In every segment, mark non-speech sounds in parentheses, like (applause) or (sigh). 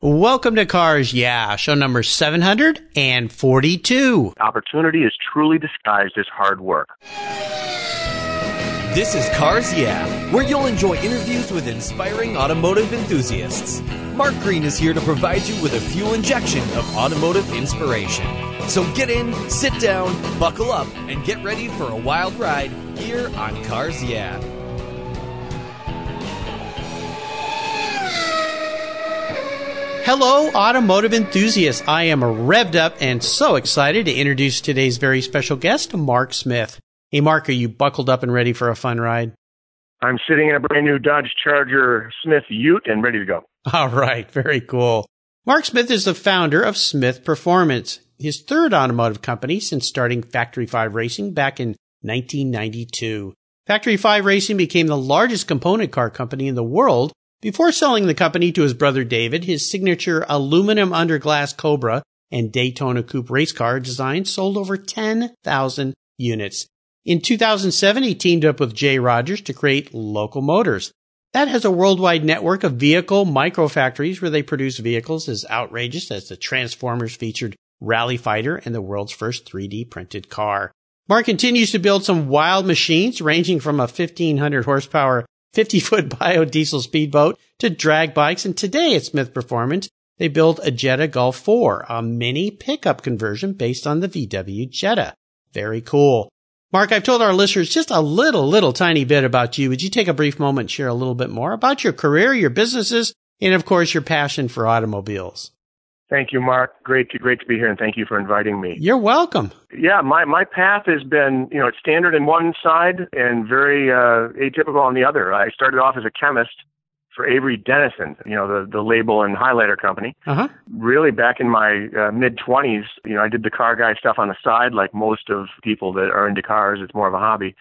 Welcome to Cars Yeah, show number 742. Opportunity is truly disguised as hard work. This is Cars Yeah, where you'll enjoy interviews with inspiring automotive enthusiasts. Mark Green is here to provide you with a fuel injection of automotive inspiration. So get in, sit down, buckle up, and get ready for a wild ride here on Cars Yeah. Hello, automotive enthusiasts. I am revved up and so excited to introduce today's very special guest, Mark Smith. Hey, Mark, are you buckled up and ready for a fun ride? I'm sitting in a brand new Dodge Charger Smith Ute and ready to go. All right, very cool. Mark Smith is the founder of Smith Performance, his third automotive company since starting Factory 5 Racing back in 1992. Factory 5 Racing became the largest component car company in the world before selling the company to his brother David, his signature aluminum underglass Cobra and Daytona Coupe race car design sold over 10,000 units. In 2007, he teamed up with Jay Rogers to create Local Motors. That has a worldwide network of vehicle microfactories where they produce vehicles as outrageous as the Transformers featured Rally Fighter and the world's first 3D printed car. Mark continues to build some wild machines ranging from a 1500 horsepower 50 foot (laughs) biodiesel speedboat to drag bikes. And today at Smith Performance, they built a Jetta Golf 4, a mini pickup conversion based on the VW Jetta. Very cool. Mark, I've told our listeners just a little, little tiny bit about you. Would you take a brief moment and share a little bit more about your career, your businesses, and of course, your passion for automobiles? Thank you, Mark. Great to great to be here, and thank you for inviting me. You're welcome. Yeah, my my path has been you know it's standard in one side and very uh, atypical on the other. I started off as a chemist for Avery Dennison, you know the the label and highlighter company. Uh-huh. Really, back in my uh, mid twenties, you know I did the car guy stuff on the side, like most of people that are into cars. It's more of a hobby.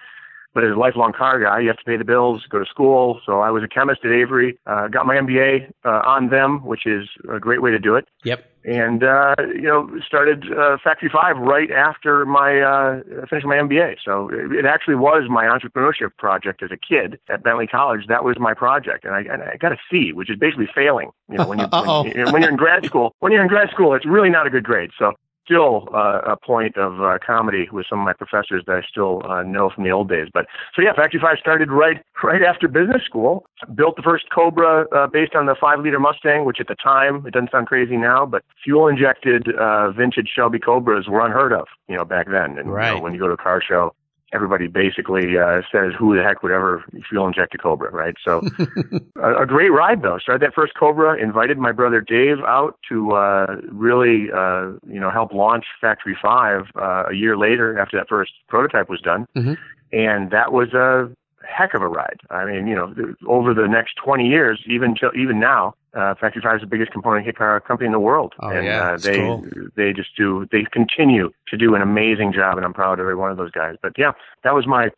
But as a lifelong car guy, you have to pay the bills, go to school. So I was a chemist at Avery, uh, got my MBA uh, on them, which is a great way to do it. Yep. And uh, you know, started uh, Factory Five right after my uh, finishing my MBA. So it, it actually was my entrepreneurship project as a kid at Bentley College. That was my project, and I, and I got a C, which is basically failing. You know, when you (laughs) when, when you're in grad school, when you're in grad school, it's really not a good grade. So still uh, a point of uh, comedy with some of my professors that I still uh, know from the old days. But so yeah, Factory Five started right right after business school. Built the first Cobra uh, based on the five liter Mustang, which at the time it doesn't sound crazy now, but fuel injected uh, vintage Shelby Cobras were unheard of, you know, back then. And right. you know, when you go to a car show, everybody basically uh, says, "Who the heck would ever fuel inject a Cobra?" Right? So, (laughs) a, a, great ride though. Started that first Cobra. Invited my brother Dave out to uh, really, uh, you know, help launch Factory Five uh, a year later after that first prototype was done, mm-hmm. and that was a heck of a ride. I mean, you know, over the next 20 years, even even now, uh, Factory Five is the biggest component kit car company in the world, oh, and yeah, uh, they cool. they just do they continue to do an amazing job, and I'm proud of every one of those guys. But yeah, that was my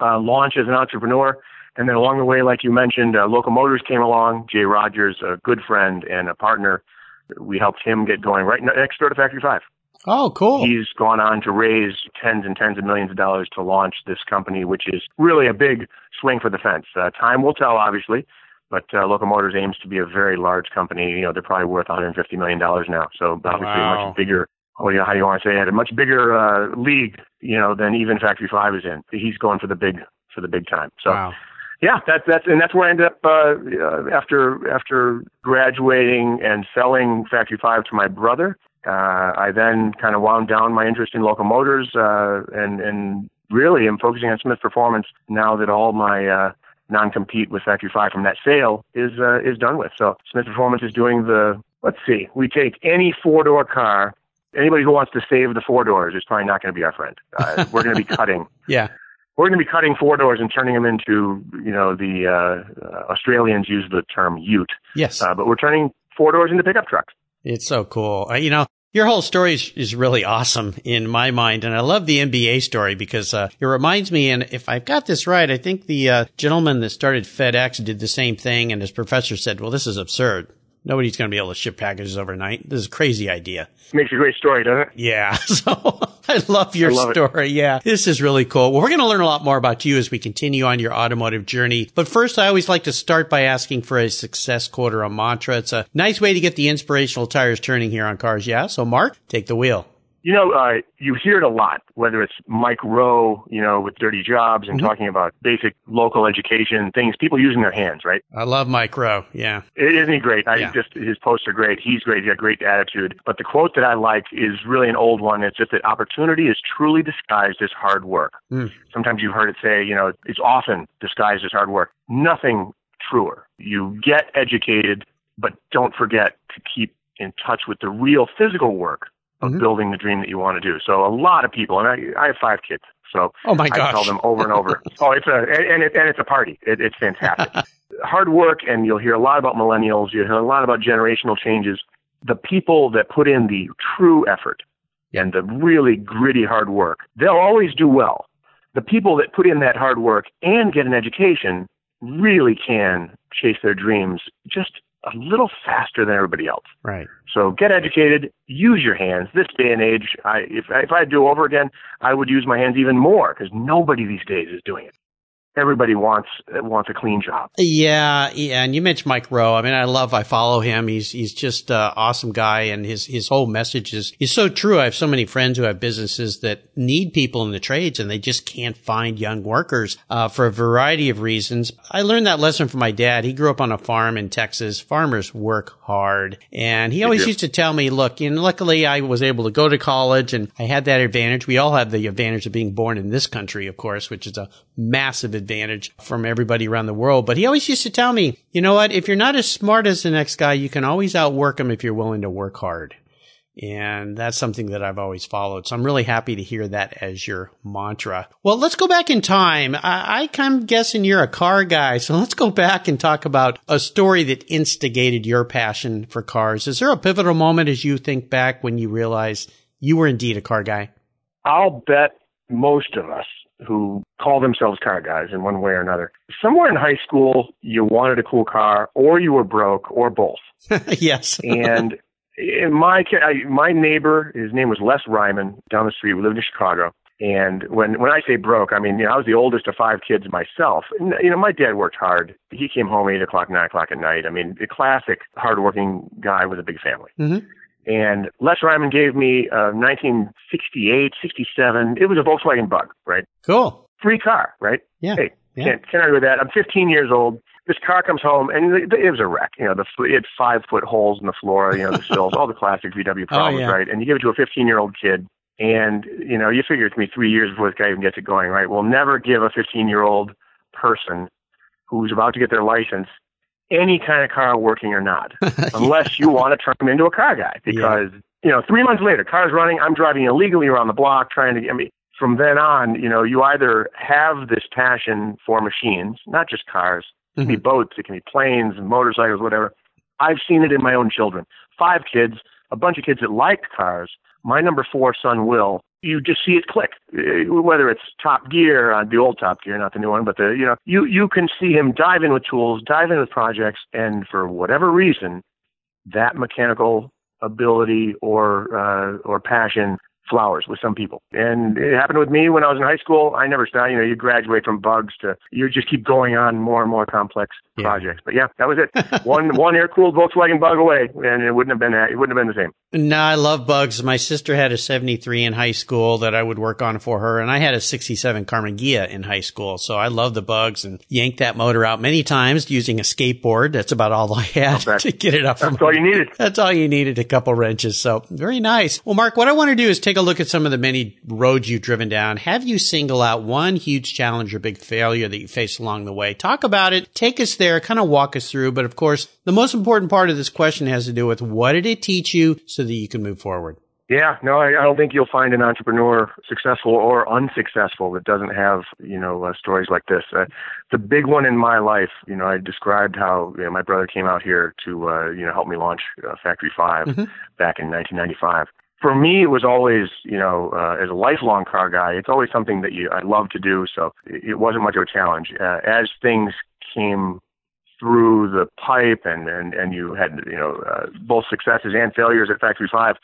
uh, launch as an entrepreneur. And then along the way, like you mentioned, uh, Local Motors came along. Jay Rogers, a good friend and a partner, we helped him get going right next door to Factory Five. Oh, cool. He's gone on to raise tens and tens of millions of dollars to launch this company, which is really a big swing for the fence. Uh, time will tell, obviously, but uh, Local Motors aims to be a very large company. You know, they're probably worth 150 million dollars now, so obviously wow. a much bigger. Well, you know, how do you want to say it? A much bigger uh, league, you know, than even Factory Five is in. He's going for the big for the big time. So. Wow. Yeah, that's that's and that's where I ended up uh, uh, after after graduating and selling Factory Five to my brother. Uh, I then kind of wound down my interest in Local Motors uh, and and really am focusing on Smith Performance now that all my uh, non-compete with Factory Five from that sale is uh, is done with. So Smith Performance is doing the let's see, we take any four-door car. Anybody who wants to save the four doors is probably not going to be our friend. Uh, (laughs) we're going to be cutting. yeah we're going to be cutting four doors and turning them into, you know, the uh, uh, Australians use the term ute. Yes. Uh, but we're turning four doors into pickup trucks. It's so cool. You know, your whole story is, is, really awesome in my mind. And I love the MBA story because uh, it reminds me, and if I've got this right, I think the uh, gentleman that started FedEx did the same thing. And his professor said, well, this is absurd. Nobody's going to be able to ship packages overnight. This is a crazy idea. Makes a great story, doesn't it? Yeah. (laughs) So I love your I love story. It. Yeah. This is really cool. Well, we're going to learn a lot more about you as we continue on your automotive journey. But first, I always like to start by asking for a success quote or a mantra. It's a nice way to get the inspirational tires turning here on cars. Yeah. So Mark, take the wheel. You know, uh, you hear it a lot, whether it's Mike Rowe, you know, with Dirty Jobs and mm-hmm. talking about basic local education, things, people using their hands, right? I love Mike Rowe. Yeah. Isn't he great? I yeah. just, his posts are great. He's great. He's got great attitude. But the quote that I like is really an old one. It's just that opportunity is truly disguised as hard work. Mm. Sometimes you've heard it say, you know, it's often disguised as hard work. Nothing truer. You get educated, but don't forget to keep in touch with the real physical work of mm-hmm. building the dream that you want to do. So a lot of people, and I, I have five kids, so oh my gosh. I tell them over and over. (laughs) oh, it's a and it, and it's a party. It, it's fantastic. (laughs) Hard work, and you'll hear a lot about millennials. You'll hear a lot about generational changes. The people that put in the true effort and the really gritty hard work, they'll always do well. The people that put in that hard work and get an education really can chase their dreams just a little faster than everybody else. Right. So get educated, use your hands. This day and age, I, if, if I do over again, I would use my hands even more because nobody these days is doing it everybody wants wants a clean job. Yeah, yeah. And you mentioned Mike Rowe. I mean, I love, I follow him. He's he's just an awesome guy, and his his whole message is is so true. I have so many friends who have businesses that need people in the trades, and they just can't find young workers uh, for a variety of reasons. I learned that lesson from my dad. He grew up on a farm in Texas. Farmers work hard, and he always used to tell me, "Look, and luckily I was able to go to college, and I had that advantage. We all have the advantage of being born in this country, of course, which is a massive advantage from everybody around the world. But he always used to tell me, you know what? If you're not as smart as the next guy, you can always outwork him if you're willing to work hard. And that's something that I've always followed. So I'm really happy to hear that as your mantra. Well, let's go back in time. I, am guessing you're a car guy. So let's go back and talk about a story that instigated your passion for cars. Is there a pivotal moment as you think back when you realize you were indeed a car guy? I'll bet most of us who call themselves car guys in one way or another. Somewhere in high school, you wanted a cool car, or you were broke, or both. (laughs) yes. and in my my neighbor, his name was Les Ryman, down the street. We lived in Chicago. And when when I say broke, I mean you know I was the oldest of five kids myself. And, you know my dad worked hard. He came home eight o'clock, nine o'clock at night. I mean a classic hardworking guy with a big family. Mm-hmm. And Les Ryman gave me uh, a 1968, 67. It was a Volkswagen Bug, right? Cool. Free car, right? Yeah. Hey, yeah. Can't, can't argue with that. I'm 15 years old. This car comes home and it was a wreck. You know, the it had five foot holes in the floor. You know, the sills, all the classic VW (laughs) oh, problems, oh, yeah. right? And you give it to a 15 year old kid, and you know, you figure it's gonna be three years before this guy even gets it going, right? We'll never give a 15 year old person who's about to get their license any kind of car working or not, (laughs) unless you want to turn him into a car guy. Because yeah. you know, three months later, car's running. I'm driving illegally around the block trying to get me. From then on, you know, you either have this passion for machines, not just cars. It can mm-hmm. be boats, it can be planes, motorcycles, whatever. I've seen it in my own children. Five kids, a bunch of kids that liked cars. My number four son, Will, you just see it click. Uh, whether it's Top Gear, uh, the old Top Gear, not the new one, but the you know you you can see him dive in with tools, dive in with projects, and for whatever reason, that mechanical ability or uh, or passion flowers with some people. And it happened with me when I was in high school. I never stopped. You know, you graduate from bugs to you just keep going on more and more complex yeah. projects. But yeah, that was it. (laughs) one one air cooled Volkswagen Bug away, and it wouldn't have been that it wouldn't have been the same. No, I love bugs. My sister had a 73 in high school that I would work on for her, and I had a 67 Karmann Ghia in high school. So I love the bugs and yanked that motor out many times using a skateboard. That's about all I had (laughs) to get it up. That's all you needed. That's all you needed. A couple wrenches. So very nice. Well, Mark, what I want to do is take a look at some of the many roads you've driven down. Have you single out one huge challenge or big failure that you faced along the way? Talk about it. Take us there. Kind of walk us through. But of course, the most important part of this question has to do with what did it teach you so that you can move forward? Yeah, no, I, I don't think you'll find an entrepreneur successful or unsuccessful that doesn't have, you know, uh, stories like this. Uh, the big one in my life, you know, I described how you know, my brother came out here to, uh, you know, help me launch uh, Factory 5 mm-hmm. back in 1995 for me, it was always, you know, uh, as a lifelong car guy, it's always something that you I love to do. So it wasn't much of a challenge. Uh, as things came through the pipe and, and, and you had, you know, uh, both successes and failures at Factory 5,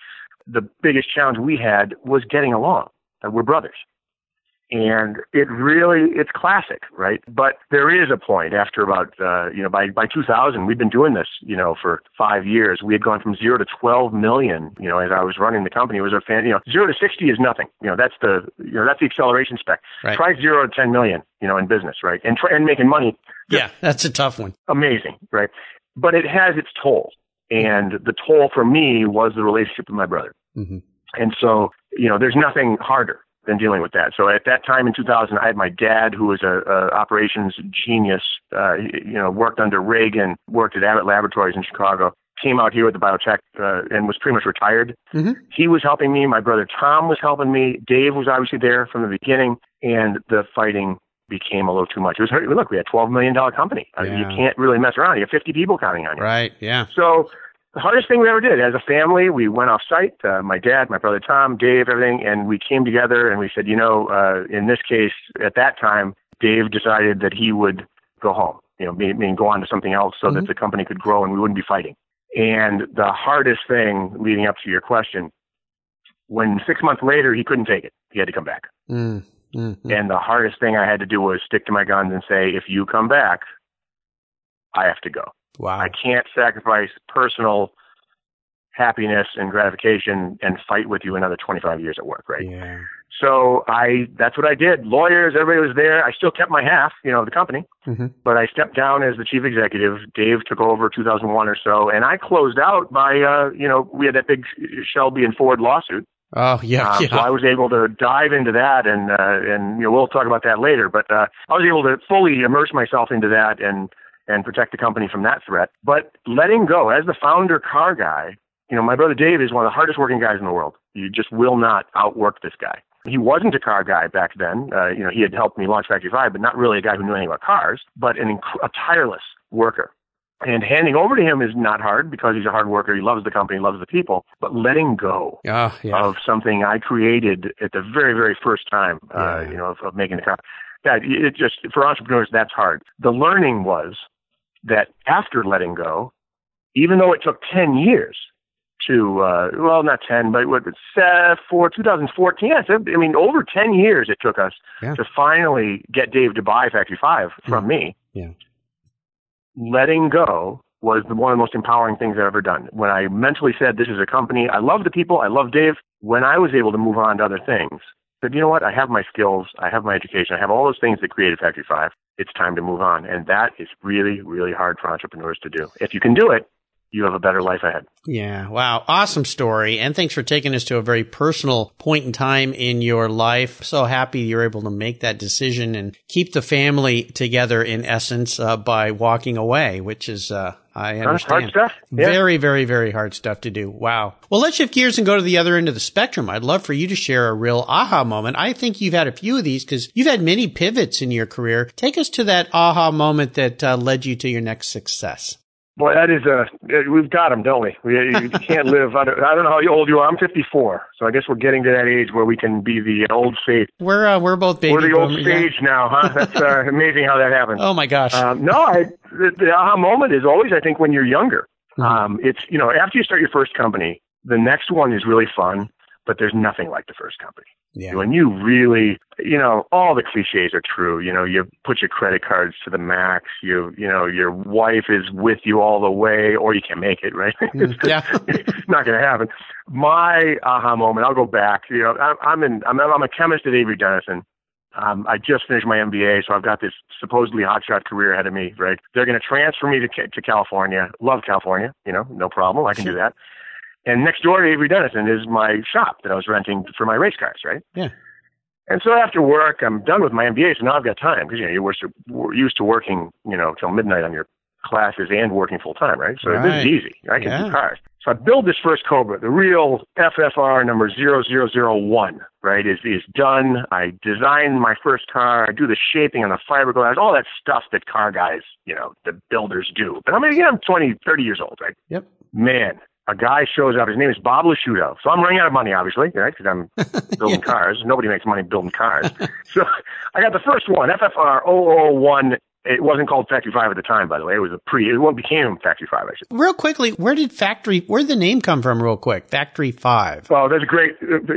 the biggest challenge we had was getting along. Uh, we're brothers and it really it's classic right? But there is a point after about uh you know by by 2000 we've been doing this you know for 5 years. We had gone from 0 to 12 million you know as I was running the company. It was a fan you know 0 to 60 is nothing. You know that's the you know that's the acceleration spec. Right. try 0 to 10 million you know in business right? And try and making money. Yeah that's a tough one. Amazing right? But it has its toll. And the toll for me was the relationship with my brother. Mm-hmm. and so you know there's nothing harder than dealing with that. So at that time in 2000, I had my dad, who was a, a operations genius, uh, you know, worked under Reagan, worked at Abbott Laboratories in Chicago, came out here with the biotech uh, and was pretty much retired. Mm-hmm. He was helping me. My brother Tom was helping me. Dave was obviously there from the beginning, and the fighting became a little too much. It was look, we had a twelve million dollar company. Yeah. you can't really mess around. You have fifty people counting on you. Right. Yeah. So the hardest thing we ever did as a family. We went off site, uh, my dad, my brother Tom, Dave, everything, and we came together and we said, you know, uh, in this case, at that time, Dave decided that he would go home, you know, mean, go on to something else so mm-hmm. that the company could grow and we wouldn't be fighting. And the hardest thing leading up to your question, when six months later he couldn't take it, he had to come back. Mm-hmm. And the hardest thing I had to do was stick to my guns and say, if you come back, I have to go. Wow. I can't sacrifice personal happiness and gratification and fight with you another 25 years at work, right? Yeah. So I, that's what I did. Lawyers, everybody was there. I still kept my half, you know, of the company, mm-hmm. but I stepped down as the chief executive. Dave took over 2001 or so, and I closed out by, uh, you know, we had that big Shelby and Ford lawsuit. Oh yeah, um, yeah. So I was able to dive into that, and uh, and you know we'll talk about that later. But uh, I was able to fully immerse myself into that, and and protect the company from that threat. But letting go, as the founder car guy, you know, my brother Dave is one of the hardest working guys in the world. You just will not outwork this guy. He wasn't a car guy back then. Uh, you know, he had helped me launch Factory 5, but not really a guy who knew anything about cars, but an inc- a tireless worker. And handing over to him is not hard because he's a hard worker. He loves the company, loves the people. But letting go oh, yeah. of something I created at the very, very first time, uh, yeah. uh, you know, of, of making the car, that it just for entrepreneurs that's hard. The learning was that after letting go, even though it took 10 years to, uh, well, not 10, but what, uh, for 2014, yes, I mean, over 10 years it took us yeah. to finally get Dave to buy Factory 5 from yeah. me. Yeah. Letting go was one of the most empowering things I've ever done. When I mentally said, this is a company, I love the people, I love Dave, when I was able to move on to other things, said, you know what, I have my skills, I have my education, I have all those things that created Factory 5 it's time to move on. And that is really, really hard for entrepreneurs to do. If you can do it, you have a better life ahead. Yeah. Wow. Awesome story. And thanks for taking us to a very personal point in time in your life. So happy you're able to make that decision and keep the family together in essence uh, by walking away, which is, uh, I understand. Hard stuff. Yeah. Very, very, very hard stuff to do. Wow. Well, let's shift gears and go to the other end of the spectrum. I'd love for you to share a real aha moment. I think you've had a few of these because you've had many pivots in your career. Take us to that aha moment that uh, led you to your next success. Boy, that is a we've got them, don't we? We you (laughs) can't live. I don't, I don't know how old you are. I'm 54, so I guess we're getting to that age where we can be the old sage. We're uh, we're both baby. We're the old sage yeah. now, huh? That's uh, (laughs) amazing how that happens. Oh my gosh. Um, no, I, the, the aha moment is always I think when you're younger. Mm-hmm. Um, it's you know after you start your first company, the next one is really fun, but there's nothing like the first company. Yeah. When you really, you know, all the cliches are true. You know, you put your credit cards to the max. You, you know, your wife is with you all the way, or you can't make it, right? Mm, (laughs) yeah. it's not going to happen. My aha moment. I'll go back. You know, I'm, I'm in. I'm, I'm a chemist at Avery Dennison. Um, I just finished my MBA, so I've got this supposedly hotshot career ahead of me. Right? They're going to transfer me to to California. Love California. You know, no problem. I can do that. And next door to Avery Dennison is my shop that I was renting for my race cars, right? Yeah. And so after work, I'm done with my MBA, so now I've got time because you know you're used to working, you know, till midnight on your classes and working full time, right? So right. this is easy. I can yeah. do cars. So I build this first Cobra, the real FFR number 0001, right, is, is done. I design my first car. I do the shaping on the fiberglass, all that stuff that car guys, you know, the builders do. But I mean, again, I'm 20, 30 years old, right? Yep. Man, a guy shows up. His name is Bob Lasciuto. So I'm running out of money, obviously, right? Because I'm (laughs) building yeah. cars. Nobody makes money building cars. (laughs) so I got the first one, FFR 0001 It wasn't called Factory Five at the time, by the way. It was a pre. It became Factory Five. Actually. Real quickly, where did Factory? Where did the name come from? Real quick, Factory Five. Well, that's great.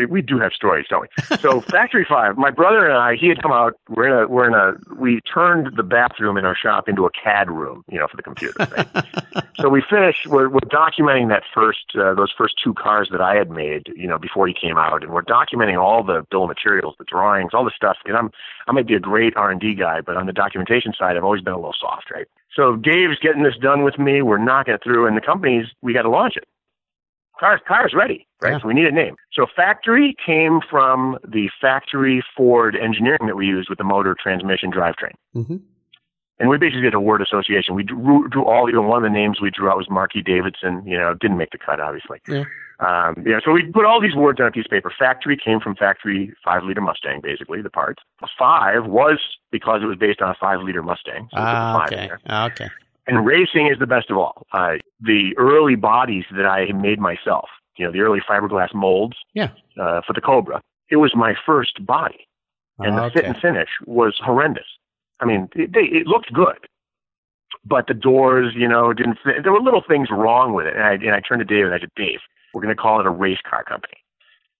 We do have stories, don't we? So (laughs) Factory Five. My brother and I, he had come out. We're in a. We're in a. We turned the bathroom in our shop into a CAD room, you know, for the computer. Right? (laughs) so we finished. We're, we're documenting that first, uh, those first two cars that I had made, you know, before he came out, and we're documenting all the bill of materials, the drawings, all the stuff. And I'm, I might be a great R and D guy, but on the documentation side, I've always been a little soft, right? So Dave's getting this done with me. We're knocking it through, and the company's we got to launch it. Car, car's ready, right? Yeah. So we need a name. So factory came from the factory Ford engineering that we used with the motor, transmission, drivetrain. Mm-hmm. And we basically did a word association. We drew, drew all, know, one of the names we drew out was Marky Davidson. You know, didn't make the cut, obviously. Yeah. Um, yeah, so we put all these words on a piece of paper. Factory came from factory five liter Mustang, basically, the parts. Five was because it was based on a five liter Mustang. So ah, okay. Ah, okay. And racing is the best of all. Uh, the early bodies that I made myself, you know, the early fiberglass molds yeah. uh, for the Cobra, it was my first body. And the fit and finish was horrendous. I mean, it, they, it looked good, but the doors, you know, didn't fit. There were little things wrong with it. And I, and I turned to Dave and I said, Dave, we're going to call it a race car company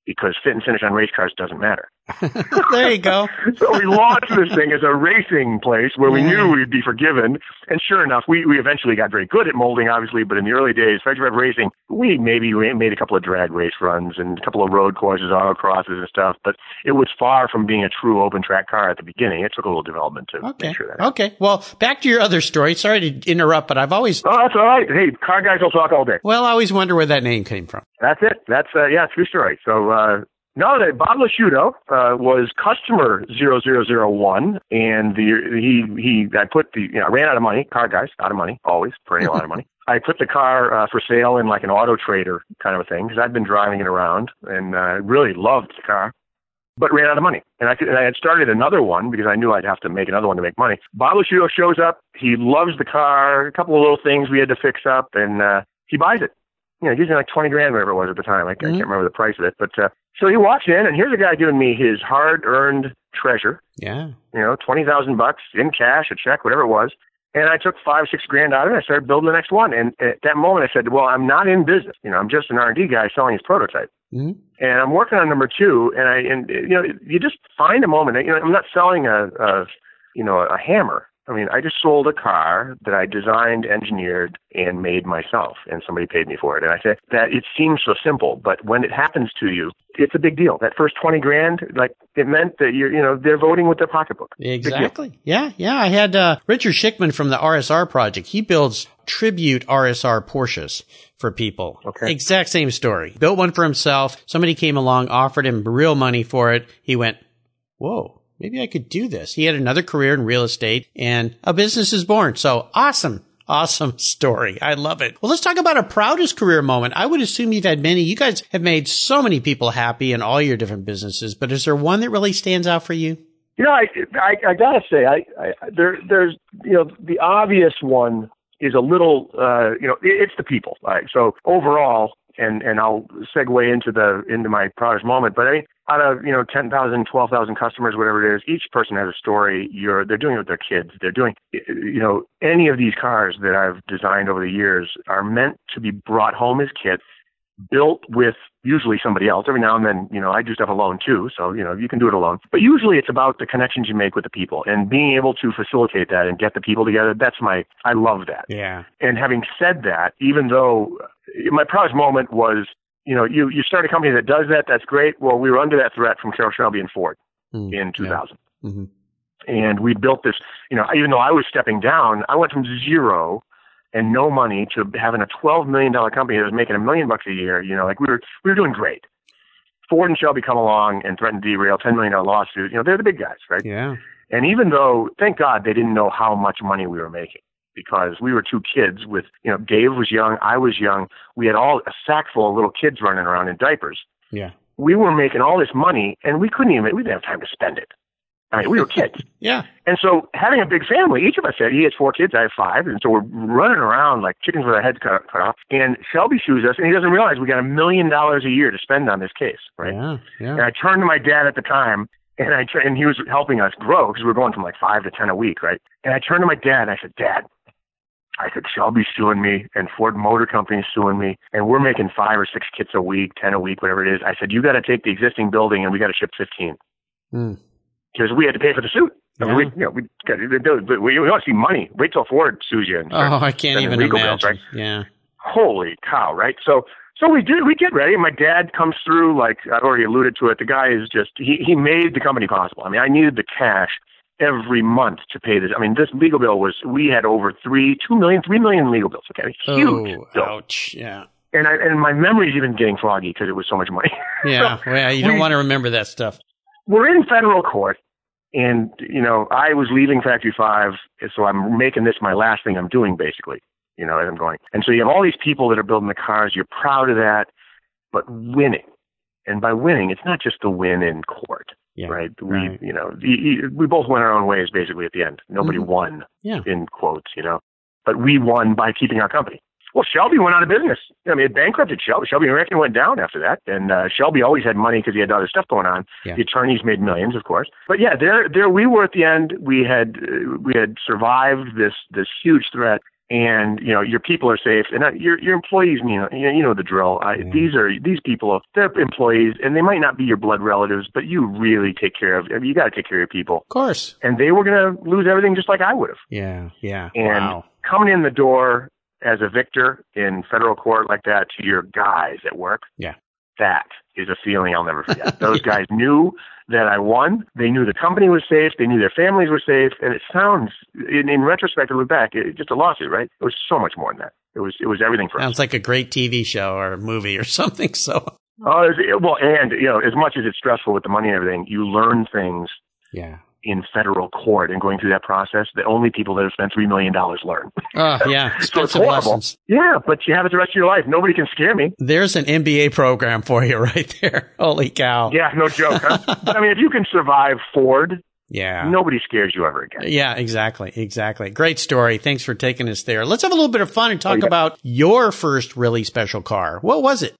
because fit and finish on race cars doesn't matter. (laughs) there you go. so we launched this thing as a racing place where we knew we'd be forgiven. And sure enough, we, we eventually got very good at molding, obviously, but in the early days, Five Racing, we maybe made a couple of drag race runs and a couple of road courses, autocrosses and stuff, but it was far from being a true open track car at the beginning. It took a little development to okay. make sure that. Okay. Well, back to your other story. Sorry to interrupt, but I've always. Oh, that's all right. Hey, car guys will talk all day. Well, I always wonder where that name came from. That's it. That's, uh, yeah, true story. So, uh, no, that Bob Lasciuto uh, was customer 0001, and the he he I put the you know I ran out of money. Car guys out of money always perennial out of (laughs) money. I put the car uh, for sale in like an auto trader kind of a thing because I'd been driving it around and uh, really loved the car, but ran out of money. And I could, and I had started another one because I knew I'd have to make another one to make money. Bob Lasciuto shows up. He loves the car. A couple of little things we had to fix up, and uh, he buys it you know, using like 20 grand, whatever it was at the time. I, mm-hmm. I can't remember the price of it. But uh, so he walks in, and here's a guy giving me his hard earned treasure. Yeah. You know, 20,000 bucks in cash, a check, whatever it was. And I took five, six grand out of it. I started building the next one. And at that moment, I said, well, I'm not in business. You know, I'm just an R&D guy selling his prototype. Mm-hmm. And I'm working on number two. And I, and you know, you just find a moment. You know, I'm not selling a, a you know, a hammer. I mean, I just sold a car that I designed, engineered, and made myself, and somebody paid me for it. And I said that it seems so simple, but when it happens to you, it's a big deal. That first twenty grand, like it meant that you're, you know, they're voting with their pocketbook. Exactly. Yeah, yeah. I had uh, Richard Schickman from the RSR project. He builds tribute RSR Porsches for people. Okay. Exact same story. Built one for himself. Somebody came along, offered him real money for it. He went, "Whoa." Maybe I could do this. He had another career in real estate and a business is born. So awesome. Awesome (laughs) story. I love it. Well, let's talk about a proudest career moment. I would assume you've had many. You guys have made so many people happy in all your different businesses, but is there one that really stands out for you? You know, I I, I gotta say, I, I there there's you know the obvious one is a little uh, you know it, it's the people. Right? So overall, and and I'll segue into the into my proudest moment. But I mean, out of you know 10,000, 12,000 customers, whatever it is, each person has a story. You're they're doing it with their kids. They're doing you know any of these cars that I've designed over the years are meant to be brought home as kits, built with usually somebody else. Every now and then, you know, I do stuff alone too, so you know you can do it alone. But usually it's about the connections you make with the people and being able to facilitate that and get the people together. That's my I love that. Yeah. And having said that, even though my proudest moment was you know, you, you start a company that does that, that's great. Well, we were under that threat from Carroll Shelby and Ford mm, in 2000. Yeah. Mm-hmm. And we built this, you know, even though I was stepping down, I went from zero and no money to having a $12 million company that was making a million bucks a year. You know, like we were, we were doing great. Ford and Shelby come along and threaten to derail $10 million lawsuit. You know, they're the big guys, right? Yeah. And even though, thank God, they didn't know how much money we were making because we were two kids with, you know, Dave was young, I was young. We had all a sack full of little kids running around in diapers. Yeah. We were making all this money and we couldn't even, we didn't have time to spend it. We were kids. yeah. And so having a big family, each of us had, he has four kids, I have five. And so we're running around like chickens with our heads cut, cut off. And Shelby shoes us and he doesn't realize we got a million dollars a year to spend on this case, right? Yeah. Yeah. And I turned to my dad at the time And I and he was helping us grow because we were going from like five to ten a week, right? And I turned to my dad and I said, Dad, I said Shelby's suing me and Ford Motor Company's suing me, and we're making five or six kits a week, ten a week, whatever it is. I said you got to take the existing building and we got to ship fifteen Mm. Because we had to pay for the suit. Yeah. we, you know, we got but we, we want to see money. Wait till Ford sues you. And Oh, I can't even imagine. bills, right? Yeah. Holy cow, right? So so we do we get ready my dad comes through like I've already alluded to it. The guy is just he he made the company possible. I mean, I needed the cash every month to pay this. I mean, this legal bill was we had over three, two million, three million legal bills. Okay, huge Oh, bill. ouch. Yeah. And I, and my memory's even getting foggy because it was so much money. (laughs) Yeah. well, you don't we- want to remember that stuff. We're in federal court and you know i was leaving factory five so i'm making this my last thing i'm doing basically you know as i'm going and so you have all these people that are building the cars you're proud of that but winning and by winning it's not just the win in court Yeah. right we right. you know we both went our own ways basically at the end nobody Mhm. won Yeah. in quotes you know but we won by keeping our company well, Shelby went out of business. I mean, it bankrupted Shelby. Shelby American went down after that, and uh, Shelby always had money because he had other stuff going on. Yeah. The attorneys made millions, of course. But yeah, there, there we were at the end. We had, uh, we had survived this this huge threat, and you know, your people are safe, and uh, your your employees, you know, you know, the drill. I, Yeah. These are these people. They're employees, and they might not be your blood relatives, but you really take care of. I mean, you got to take care of your people, Of course. and they were going to lose everything just like I would have Yeah. Yeah. And- wow. coming in the door as a victor in federal court like that to your guys at work. Yeah. That is a feeling I'll never forget. (laughs) Those guys knew that I won. They knew the company was safe. They knew their families were safe. And it sounds, in, in retrospect, I look back, it, just a lawsuit, right? It was so much more than that. It was, it was everything for us. Sounds like a great TV show or movie or (laughs) something. So, Oh, it well, and you know, as much as it's stressful with the money and everything, you learn things yeah. In federal court and going through that process the only people that have spent three million dollars learn. Oh, yeah. (laughs) it's horrible. lessons. Yeah, but you have it the rest of your life. Nobody can scare me. There's an MBA program for you (laughs) right there. Holy cow. Yeah, no joke. Huh? (laughs) but I mean, if you can survive Ford, Yeah. nobody scares you ever again. Yeah, exactly. Exactly. Great story. Thanks for taking us there. Let's have a little bit of fun and talk oh, Okay. about your first really special car. What was it?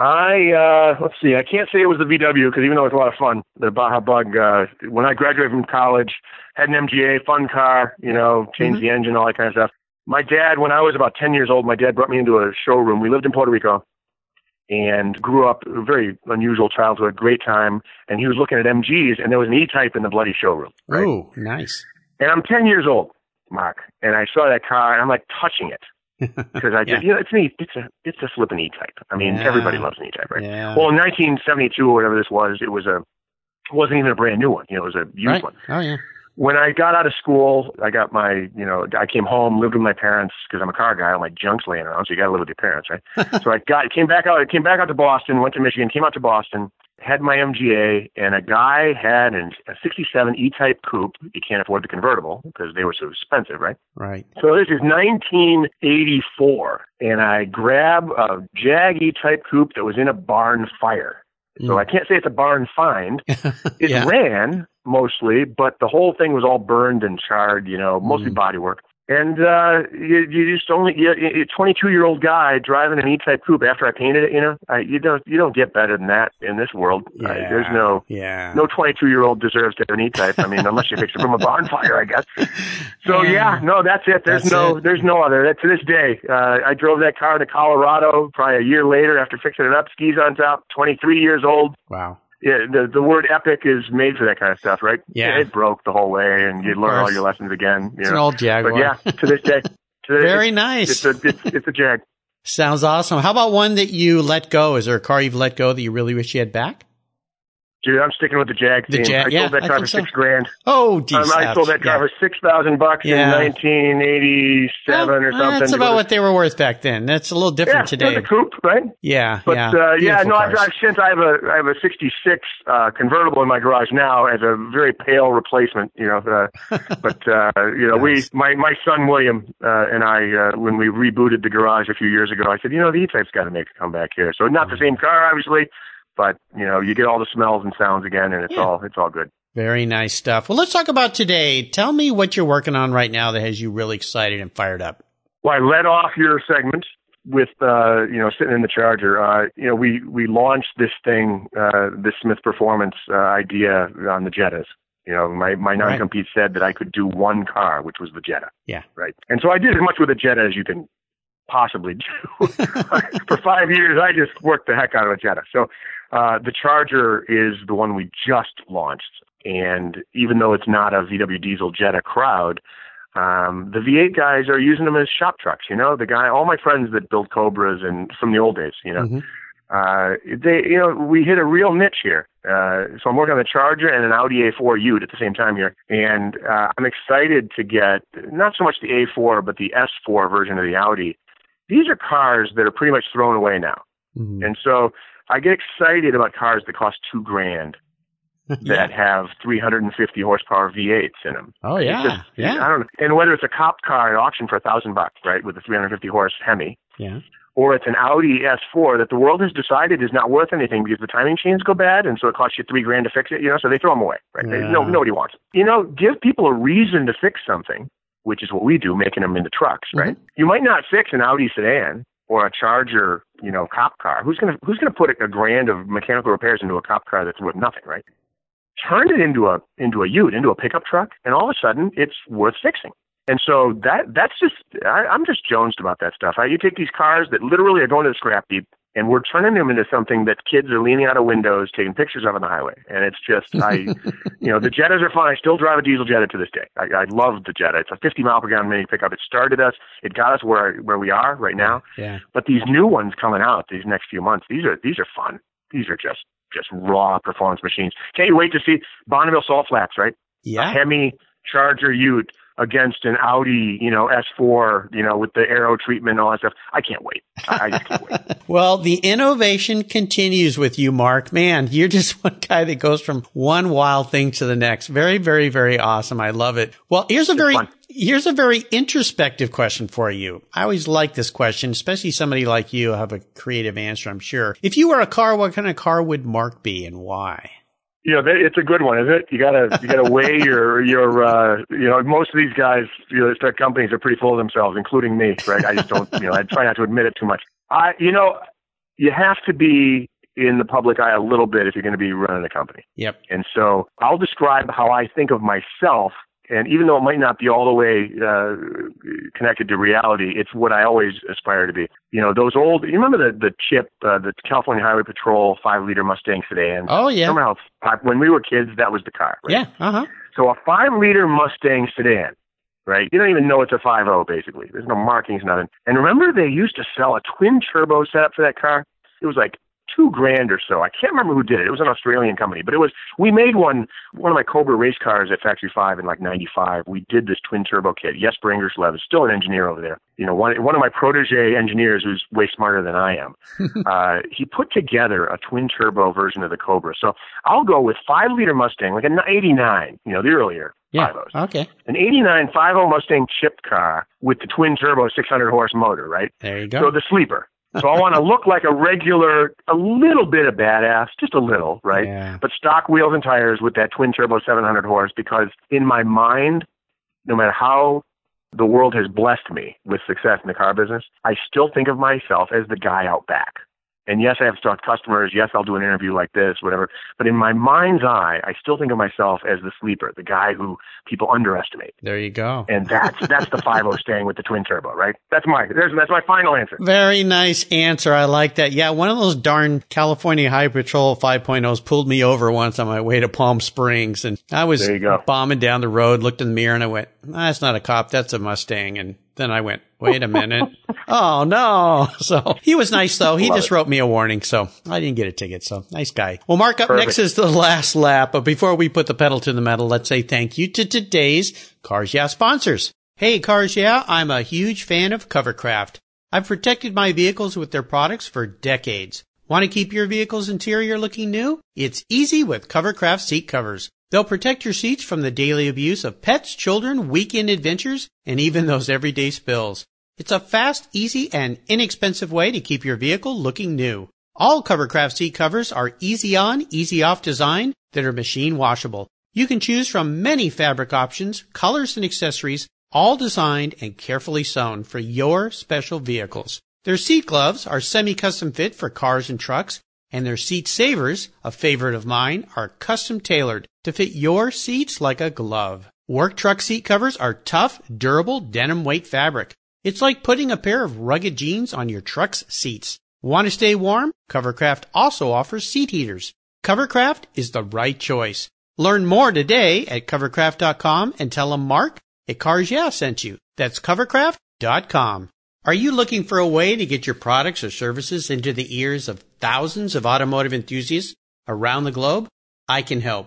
I uh let's see. I can't say it was the VW because even though it was a lot of fun, the Baja Bug. Uh, when I graduated from college, had an MGA, fun car. You know, changed Mhm. the engine, all that kind of stuff. My dad, when I was about ten years old, my dad brought me into a showroom. We lived in Puerto Rico, and grew up a very unusual childhood, great time. And he was looking at MGs, and there was an E-Type in the bloody showroom. Right? Oh, nice. And I'm 10 years old, Mark, and I saw that car, and I'm like touching it because I, Yeah. you know, it's an E, it's a, it's a flippin' E-Type. I mean, Yeah. everybody loves an E-Type, right? Yeah. Well, in 1972 or whatever this was, it was a, it wasn't even a brand new one. You know, it was a used right. one. Oh, yeah. When I got out of school, I got my, you know, I came home, lived with my parents because I'm a car guy. All my junk's laying around, so you got to live with your parents, right? (laughs) so I got came back out, came back out to Boston, went to Michigan, came out to Boston, had my MGA, and a guy had an, a '67 E-Type coupe. You can't afford the convertible because they were so expensive, right? Right. So this is 1984, and I grab a Jag E-Type coupe that was in a barn fire. So Mm. I can't say it's a barn find. (laughs) It yeah. ran mostly, but the whole thing was all burned and charred, you know, mostly Mm. body work. And uh you, you just only you, you 22 year old guy driving an E-type coupe after I painted it, you know, I, you don't you don't get better than that in this world. Yeah. There's no Yeah. no 22 year old deserves to have an E-type. I mean, unless you fix it from a (laughs) barn fire, I guess. So yeah, no, that's it. There's That's no it. there's no other. That, to this day, uh, I drove that car to Colorado probably a year later after fixing it up. Skis on top. 23 years old Wow. Yeah, the the word epic is made for that kind of stuff, right? Yeah. it broke the whole way, and you learn all your lessons again. You It's an old Jaguar. But yeah, to this day, (laughs) to this, Very it's, nice. it's a it's, it's a Jag. Sounds awesome. How about one that you let go? Is there a car you've let go that you really wish you had back? Dude, I'm sticking with the Jag. The. Jag- I yeah, sold that car for so. six grand. Oh, geez. Um, I sold that car yeah. for six thousand bucks Yeah. in 1987 or Well, something. That's about what they were worth back then. That's a little yeah, different today. Was a coupe, right? Yeah, But yeah. uh, yeah, no, I've. I've since I have a I have a '66 uh, convertible in my garage now as a very pale replacement. You know, uh, (laughs) but uh, you know, Nice. we my my son William uh, and I uh, when we rebooted the garage a few years ago, I said, you know, the E-Type's got to make a comeback here. So not the Mm-hmm. same car, obviously, but you know, you get all the smells and sounds again, and it's Yeah. all it's all good. Very nice stuff. Well, let's talk about today. Tell me what you're working on right now that has you really excited and fired up. Well, I led off your segment with uh, you know sitting in the Charger, uh, you know we we launched this thing, uh, this Smith Performance uh, idea on the Jettas. You know, my my non-compete right. said that I could do one car, which was the Jetta. Yeah. Right. And so I did as much with a Jetta as you can possibly do. (laughs) (laughs) For five years, I just worked the heck out of a Jetta. So uh, the Charger is the one we just launched, and even though it's not a VW diesel Jetta crowd, um, the V8 guys are using them as shop trucks. You know, the guy, all my friends that build Cobras and from the old days, you know, mm-hmm. uh, they, you know, we hit a real niche here. Uh, so I'm working on the Charger and an Audi A4 Ute at the same time here, and uh, I'm excited to get not so much the A4 but the S4 version of the Audi. These are cars that are pretty much thrown away now, mm-hmm. and so I get excited about cars that cost two grand (laughs) yeah. that have 350 horsepower V8s in them. Oh yeah, just, yeah. I don't know. And whether it's a cop car at auction for a thousand bucks, right, with a 350 horse Hemi, yeah, or it's an Audi S4 that the world has decided is not worth anything because the timing chains go bad, and so it costs you three grand to fix it. You know, so they throw them away. Right? Yeah. They, no, nobody wants it. You know, give people a reason to fix something, which is what we do, making them into trucks. Right? Mm-hmm. You might not fix an Audi sedan or a Charger, you know, cop car. Who's gonna Who's gonna put a grand of mechanical repairs into a cop car that's worth nothing, right? turn it into a into a ute, into a pickup truck, and all of a sudden it's worth fixing. And so that that's just I, I'm just jonesed about that stuff. I, you take these cars that literally are going to the scrap heap, and we're turning them into something that kids are leaning out of windows taking pictures of on the highway. And it's just I, (laughs) you know, the Jettas are fun. I still drive a diesel Jetta to this day. I, I love the Jetta. It's a 50 mile per gallon mini pickup. It started us. It got us where where we are right now. Yeah. But these new ones coming out these next few months, these are these are fun. These are just just raw performance machines. Can't you wait to see Bonneville Salt Flats, right? Yeah. A Hemi Charger Ute against an Audi, you know, S4, you know, with the aero treatment and all that stuff. I can't wait. I, just can't wait. (laughs) well, the innovation continues with you, Mark. Man, you're just (laughs) one guy that goes from one wild thing to the next. Very, very, very awesome. I love it. Well, here's a very, fun. here's a very introspective question for you. I always like this question, especially somebody like you have a creative answer, I'm sure. If you were a car, what kind of car would Mark be and why? You know, it's a good one, is it? You gotta you gotta weigh (laughs) your your uh, you know most of these guys, you know, start companies are pretty full of themselves, including me, right? I just don't, you know, I try not to admit it too much. I, you know, you have to be in the public eye a little bit if you're going to be running a company. Yep. And so I'll describe how I think of myself and even though it might not be all the way uh, connected to reality, it's what I always aspire to be. You know, those old. You remember the the chip, uh, the California Highway Patrol five liter Mustang sedan? Oh yeah. Somehow, when we were kids, that was the car. Right? Yeah. Uh huh. So a five liter Mustang sedan, right? You don't even know it's a five zero. Basically, there's no markings, nothing. And remember, they used to sell a twin turbo setup for that car. It was like two grand or so. I can't remember who did it. It was an Australian company, but it was we made one one of my Cobra race cars at Factory Five in like '95. We did this twin turbo kit. Yes, Ingerslev is still an engineer over there. You know, one one of my protege engineers who's way smarter than I am. (laughs) uh, he put together a twin turbo version of the Cobra. So I'll go with five liter Mustang, like an '89. You know, the earlier. Yeah. Okay. An 89 50 Mustang chipped car with the twin turbo 600 horse motor, right? There you go. So the sleeper. So I want to look like a regular, a little bit of badass, just a little, right? Yeah. But stock wheels and tires with that twin turbo 700 horse because in my mind, no matter how the world has blessed me with success in the car business, I still think of myself as the guy out back. And yes, I have start customers. Yes, I'll do an interview like this, whatever. But in my mind's eye, I still think of myself as the sleeper, the guy who people underestimate. There you go. And that's that's the five O staying with the twin turbo, right? That's my there's that's my final answer. Very nice answer. I like that. Yeah, one of those darn California High Patrol 5.0s pulled me over once on my way to Palm Springs, and I was bombing down the road, looked in the mirror, and I went, "That's not a cop. That's a Mustang." And then I went, wait a minute. (laughs) oh no. (laughs) So he was nice though. He Love just it. wrote me a warning. So I didn't get a ticket. So nice guy. Well, Mark, up Perfect. next is the last lap. But before we put the pedal to the metal, let's say thank you to today's Cars Yeah sponsors. Hey, Cars Yeah, I'm a huge fan of Covercraft. I've protected my vehicles with their products for decades. Want to keep your vehicle's interior looking new? It's easy with Covercraft seat covers. They'll protect your seats from the daily abuse of pets, children, weekend adventures, and even those everyday spills. It's a fast, easy, and inexpensive way to keep your vehicle looking new. All Covercraft seat covers are easy on, easy off design that are machine washable. You can choose from many fabric options, colors, and accessories, all designed and carefully sewn for your special vehicles. Their seat gloves are semi-custom fit for cars and trucks, and their seat savers, a favorite of mine, are custom tailored to fit your seats like a glove. Work truck seat covers are tough, durable denim weight fabric. It's like putting a pair of rugged jeans on your truck's seats. Want to stay warm? Covercraft also offers seat heaters. Covercraft is the right choice. Learn more today at covercraft.com and tell them Mark at Cars Yeah sent you. That's covercraft.com. Are you looking for a way to get your products or services into the ears of thousands of automotive enthusiasts around the globe? I can help.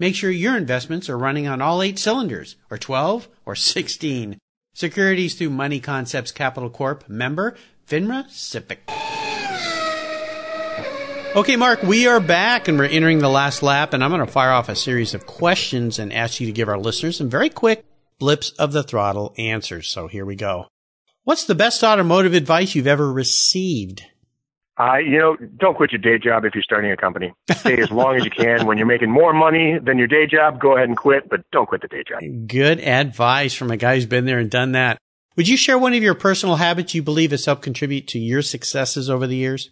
Make sure your investments are running on all eight cylinders, or 12, or 16. Securities through Money Concepts Capital Corp. Member, FINRA SIPC. Okay, Mark, we are back and we're entering the last lap, and I'm going to fire off a series of questions and ask you to give our listeners some very quick blips of the throttle answers. So here we go. What's the best automotive advice you've ever received? Uh, you know, don't quit your day job if you're starting a company. Stay as long as you can. When you're making more money than your day job, go ahead and quit, but don't quit the day job. Good advice from a guy who's been there and done that. Would you share one of your personal habits you believe has helped contribute to your successes over the years?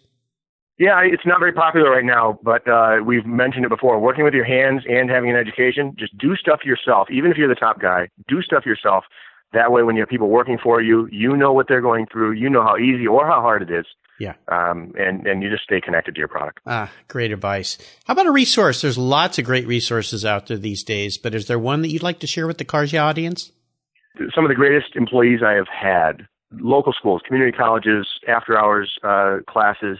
Yeah, it's not very popular right now, but uh, we've mentioned it before. Working with your hands and having an education, just do stuff yourself. Even if you're the top guy, do stuff yourself. That way, when you have people working for you, you know what they're going through. You know how easy or how hard it is. Yeah. Um, and, and you just stay connected to your product. Ah, great advice. How about a resource? There's lots of great resources out there these days, but is there one that you'd like to share with the Cars Yeah audience? Some of the greatest employees I have had, local schools, community colleges, after hours uh, classes,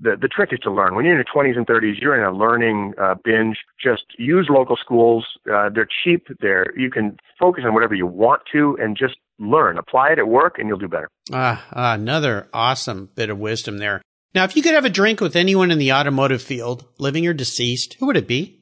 the, the trick is to learn. When you're in your 20s and 30s, you're in a learning uh, binge. Just use local schools. Uh, they're cheap. They're you can focus on whatever you want to and just learn. Apply it at work, and you'll do better. Ah, ah, another awesome bit of wisdom there. Now, if you could have a drink with anyone in the automotive field, living or deceased, who would it be?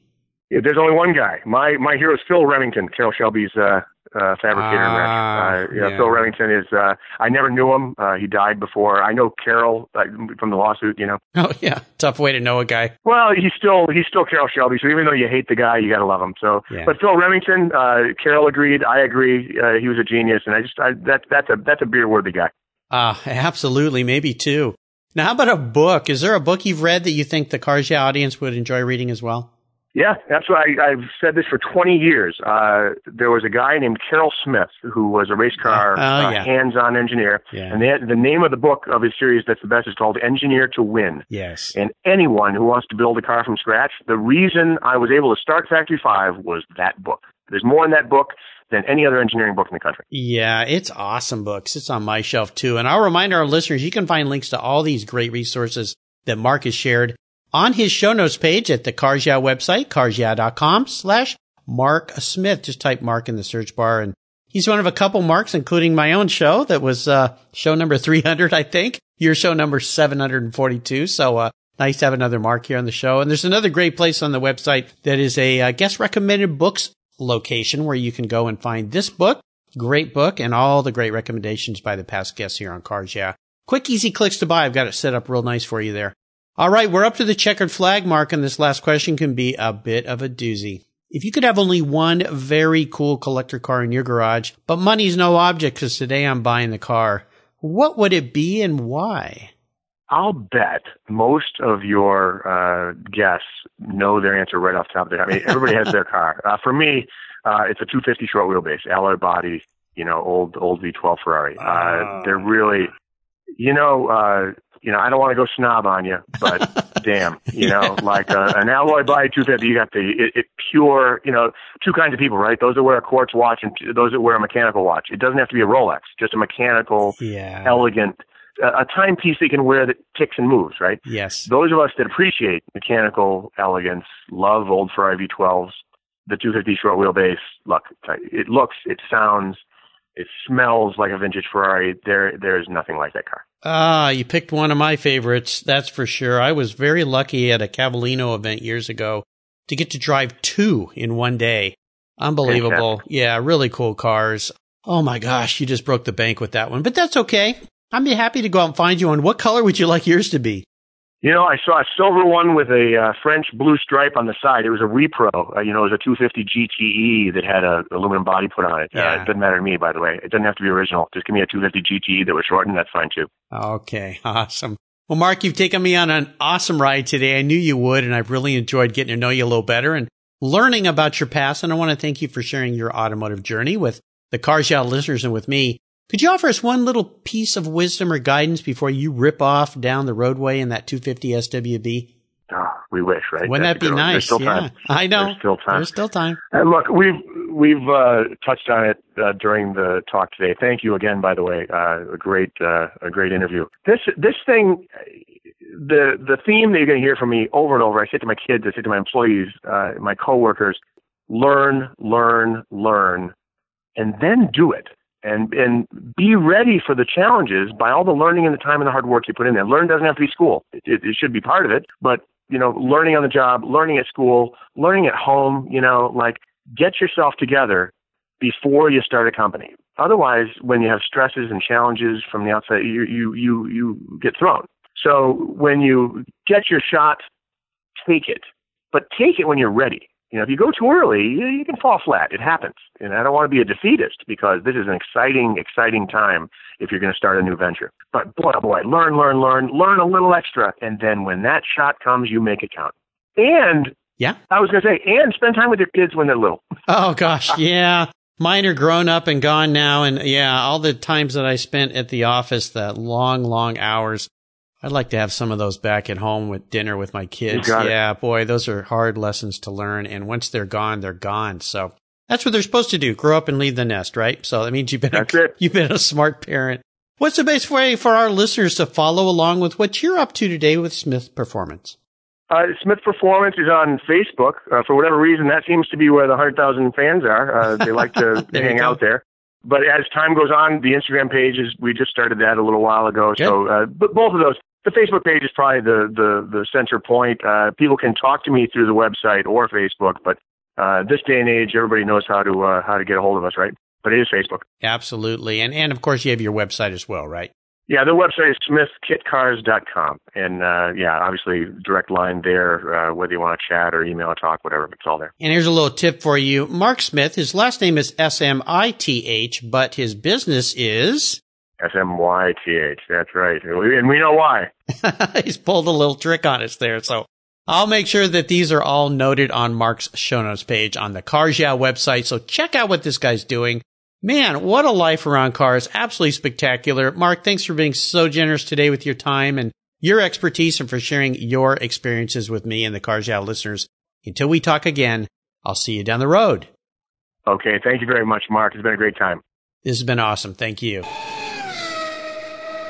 Yeah, there's only one guy. My my hero is Phil Remington, Carroll Shelby's uh, uh, fabricator and wrench. Uh, yeah, yeah. Phil Remington is. Uh, I never knew him. Uh, he died before. I know Carroll uh, from the lawsuit. You know. (laughs) Oh, yeah. Tough way to know a guy. Well, he's still he's still Carroll Shelby. So even though you hate the guy, you gotta love him. So, Yeah. but Phil Remington, uh, Carroll agreed. I agree. Uh, he was a genius, and I just I, that that's a that's a beer worthy guy. Ah, absolutely. Maybe two. Now, how about a book? Is there a book you've read that you think the Cars Yeah audience would enjoy reading as well? Yeah, that's why I, I've said this for 20 years. Uh, there was a guy named Carroll Smith who was a race car Oh, uh, yeah. hands-on engineer, Yeah. and the, the name of the book of his series that's the best is called Engineer to Win. Yes. And anyone who wants to build a car from scratch, the reason I was able to start Factory Five was that book. There's more in that book than any other engineering book in the country. Yeah, it's awesome books. It's on my shelf too. And I'll remind our listeners, you can find links to all these great resources that Mark has shared on his show notes page at the Cars Yeah website, carsyeah.com slash Mark Smith. Just type Mark in the search bar and he's one of a couple marks, including my own show that was, uh, show number 300, I think. Your show number 742. So, uh, nice to have another Mark here on the show. And there's another great place on the website that is a uh, guest recommended books location where you can go and find this book, great book, and all the great recommendations by the past guests here on Cars Yeah. Quick, easy clicks to buy. I've got it set up real nice for you there. All right, we're up to the checkered flag mark, and this last question can be a bit of a doozy. If you could have only one very cool collector car in your garage, but money's no object because today I'm buying the car, what would it be and why? I'll bet most of your uh, guests know their answer right off the top of their head. I mean, (laughs) everybody has their car. Uh, for me, uh, it's a 250 short wheelbase, alloy body, you know, old old V12 Ferrari. Uh, Ah. they're really, you know, uh, you know, I don't want to go snob on you, but (laughs) damn, you know, like uh, an alloy body 250, you got the it, it pure, you know, two kinds of people, right? Those that wear a quartz watch and those that wear a mechanical watch. It doesn't have to be a Rolex, just a mechanical, yeah. elegant, uh, a timepiece that you can wear that ticks and moves, right? Yes. Those of us that appreciate mechanical elegance, love old Ferrari V12s, the 250 short wheelbase, look, it looks, it sounds, it smells like a vintage Ferrari. There, there's nothing like that car. Ah, you picked one of my favorites. That's for sure. I was very lucky at a Cavallino event years ago to get to drive two in one day. Unbelievable. Fantastic. Yeah, really cool cars. Oh my gosh, you just broke the bank with that one, but that's okay. I'd be happy to go out and find you one. What color would you like yours to be? You know, I saw a silver one with a uh, French blue stripe on the side. It was a repro. Uh, you know, it was a 250 GTE that had a aluminum body put on it. Uh, Yeah. it doesn't matter to me, by the way. It doesn't have to be original. Just give me a 250 GTE that was shortened. That's fine too. Okay, (laughs) awesome. Well, Mark, you've taken me on an awesome ride today. I knew you would, and I've really enjoyed getting to know you a little better and learning about your past. And I want to thank you for sharing your automotive journey with the Cars Yeah listeners and with me. Could you offer us one little piece of wisdom or guidance before you rip off down the roadway in that 250 SWB? Oh, we wish, right? Wouldn't That's that be good one. There's nice? still yeah, time. I know. There's still time. There's still time. And look, we've we've uh, touched on it uh, during the talk today. Thank you again, by the way. Uh, a great uh, a great interview. This this thing, the the theme that you're going to hear from me over and over. I say to my kids, I say to my employees, uh, my coworkers, learn, learn, learn, and then do it. And and be ready for the challenges by all the learning and the time and the hard work you put in there. Learn doesn't have to be school. It, it, it should be part of it, but you know, learning on the job, learning at school, learning at home, you know, like get yourself together before you start a company. Otherwise, when you have stresses and challenges from the outside, you you you you get thrown. So when you get your shot, take it, but take it when you're ready. You know, if you go too early, you, you can fall flat. It happens, and I don't want to be a defeatist because this is an exciting, exciting time if you're going to start a new venture. But boy, oh boy, learn, learn, learn, learn a little extra, and then when that shot comes, you make it count. And Yeah. I was going to say, and spend time with your kids when they're little. (laughs) Oh gosh, yeah. Mine are grown up and gone now, and yeah, all the times that I spent at the office, the long, long hours. I'd like to have some of those back at home with dinner with my kids. got it. Yeah, boy, those are hard lessons to learn, and once they're gone, they're gone. So that's what they're supposed to do: grow up and leave the nest, right? So that means you've been That's a, it. (laughs) you've been a smart parent. What's the best way for our listeners to follow along with what you're up to today with Smyth Performance? Uh, Smyth Performance is on Facebook. Uh, for whatever reason, that seems to be where the 100,000 fans are. Uh, they like to (laughs) hang out there. But as time goes on, the Instagram page is, we just started that a little while ago. So, uh, but both of those, the Facebook page is probably the, the, the center point. Uh, people can talk to me through the website or Facebook, but, uh, this day and age, everybody knows how to, uh, how to get a hold of us, right? But it is Facebook. Absolutely, and and of course you have your website as well, right? Yeah, the website is smythkitcars.com. And, uh, yeah, obviously direct line there, uh, whether you want to chat or email or talk, whatever, it's all there. And here's a little tip for you. Mark Smith, his last name is S-M-I-T-H, but his business is, S M Y T H. That's right. And we know why. (laughs) he's pulled a little trick on us there. So I'll make sure that these are all noted on Mark's show notes page on the Cars Yeah website. So check out what this guy's doing. Man, what a life around cars. Absolutely spectacular. Mark, thanks for being so generous today with your time and your expertise and for sharing your experiences with me and the Cars Yeah listeners. Until we talk again, I'll see you down the road. Okay. Thank you very much, Mark. It's been a great time. This has been awesome. Thank you.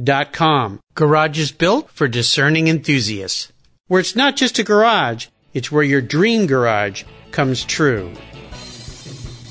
metrongarage.com. Garage is built for discerning enthusiasts. Where it's not just a garage, It's where your dream garage comes true.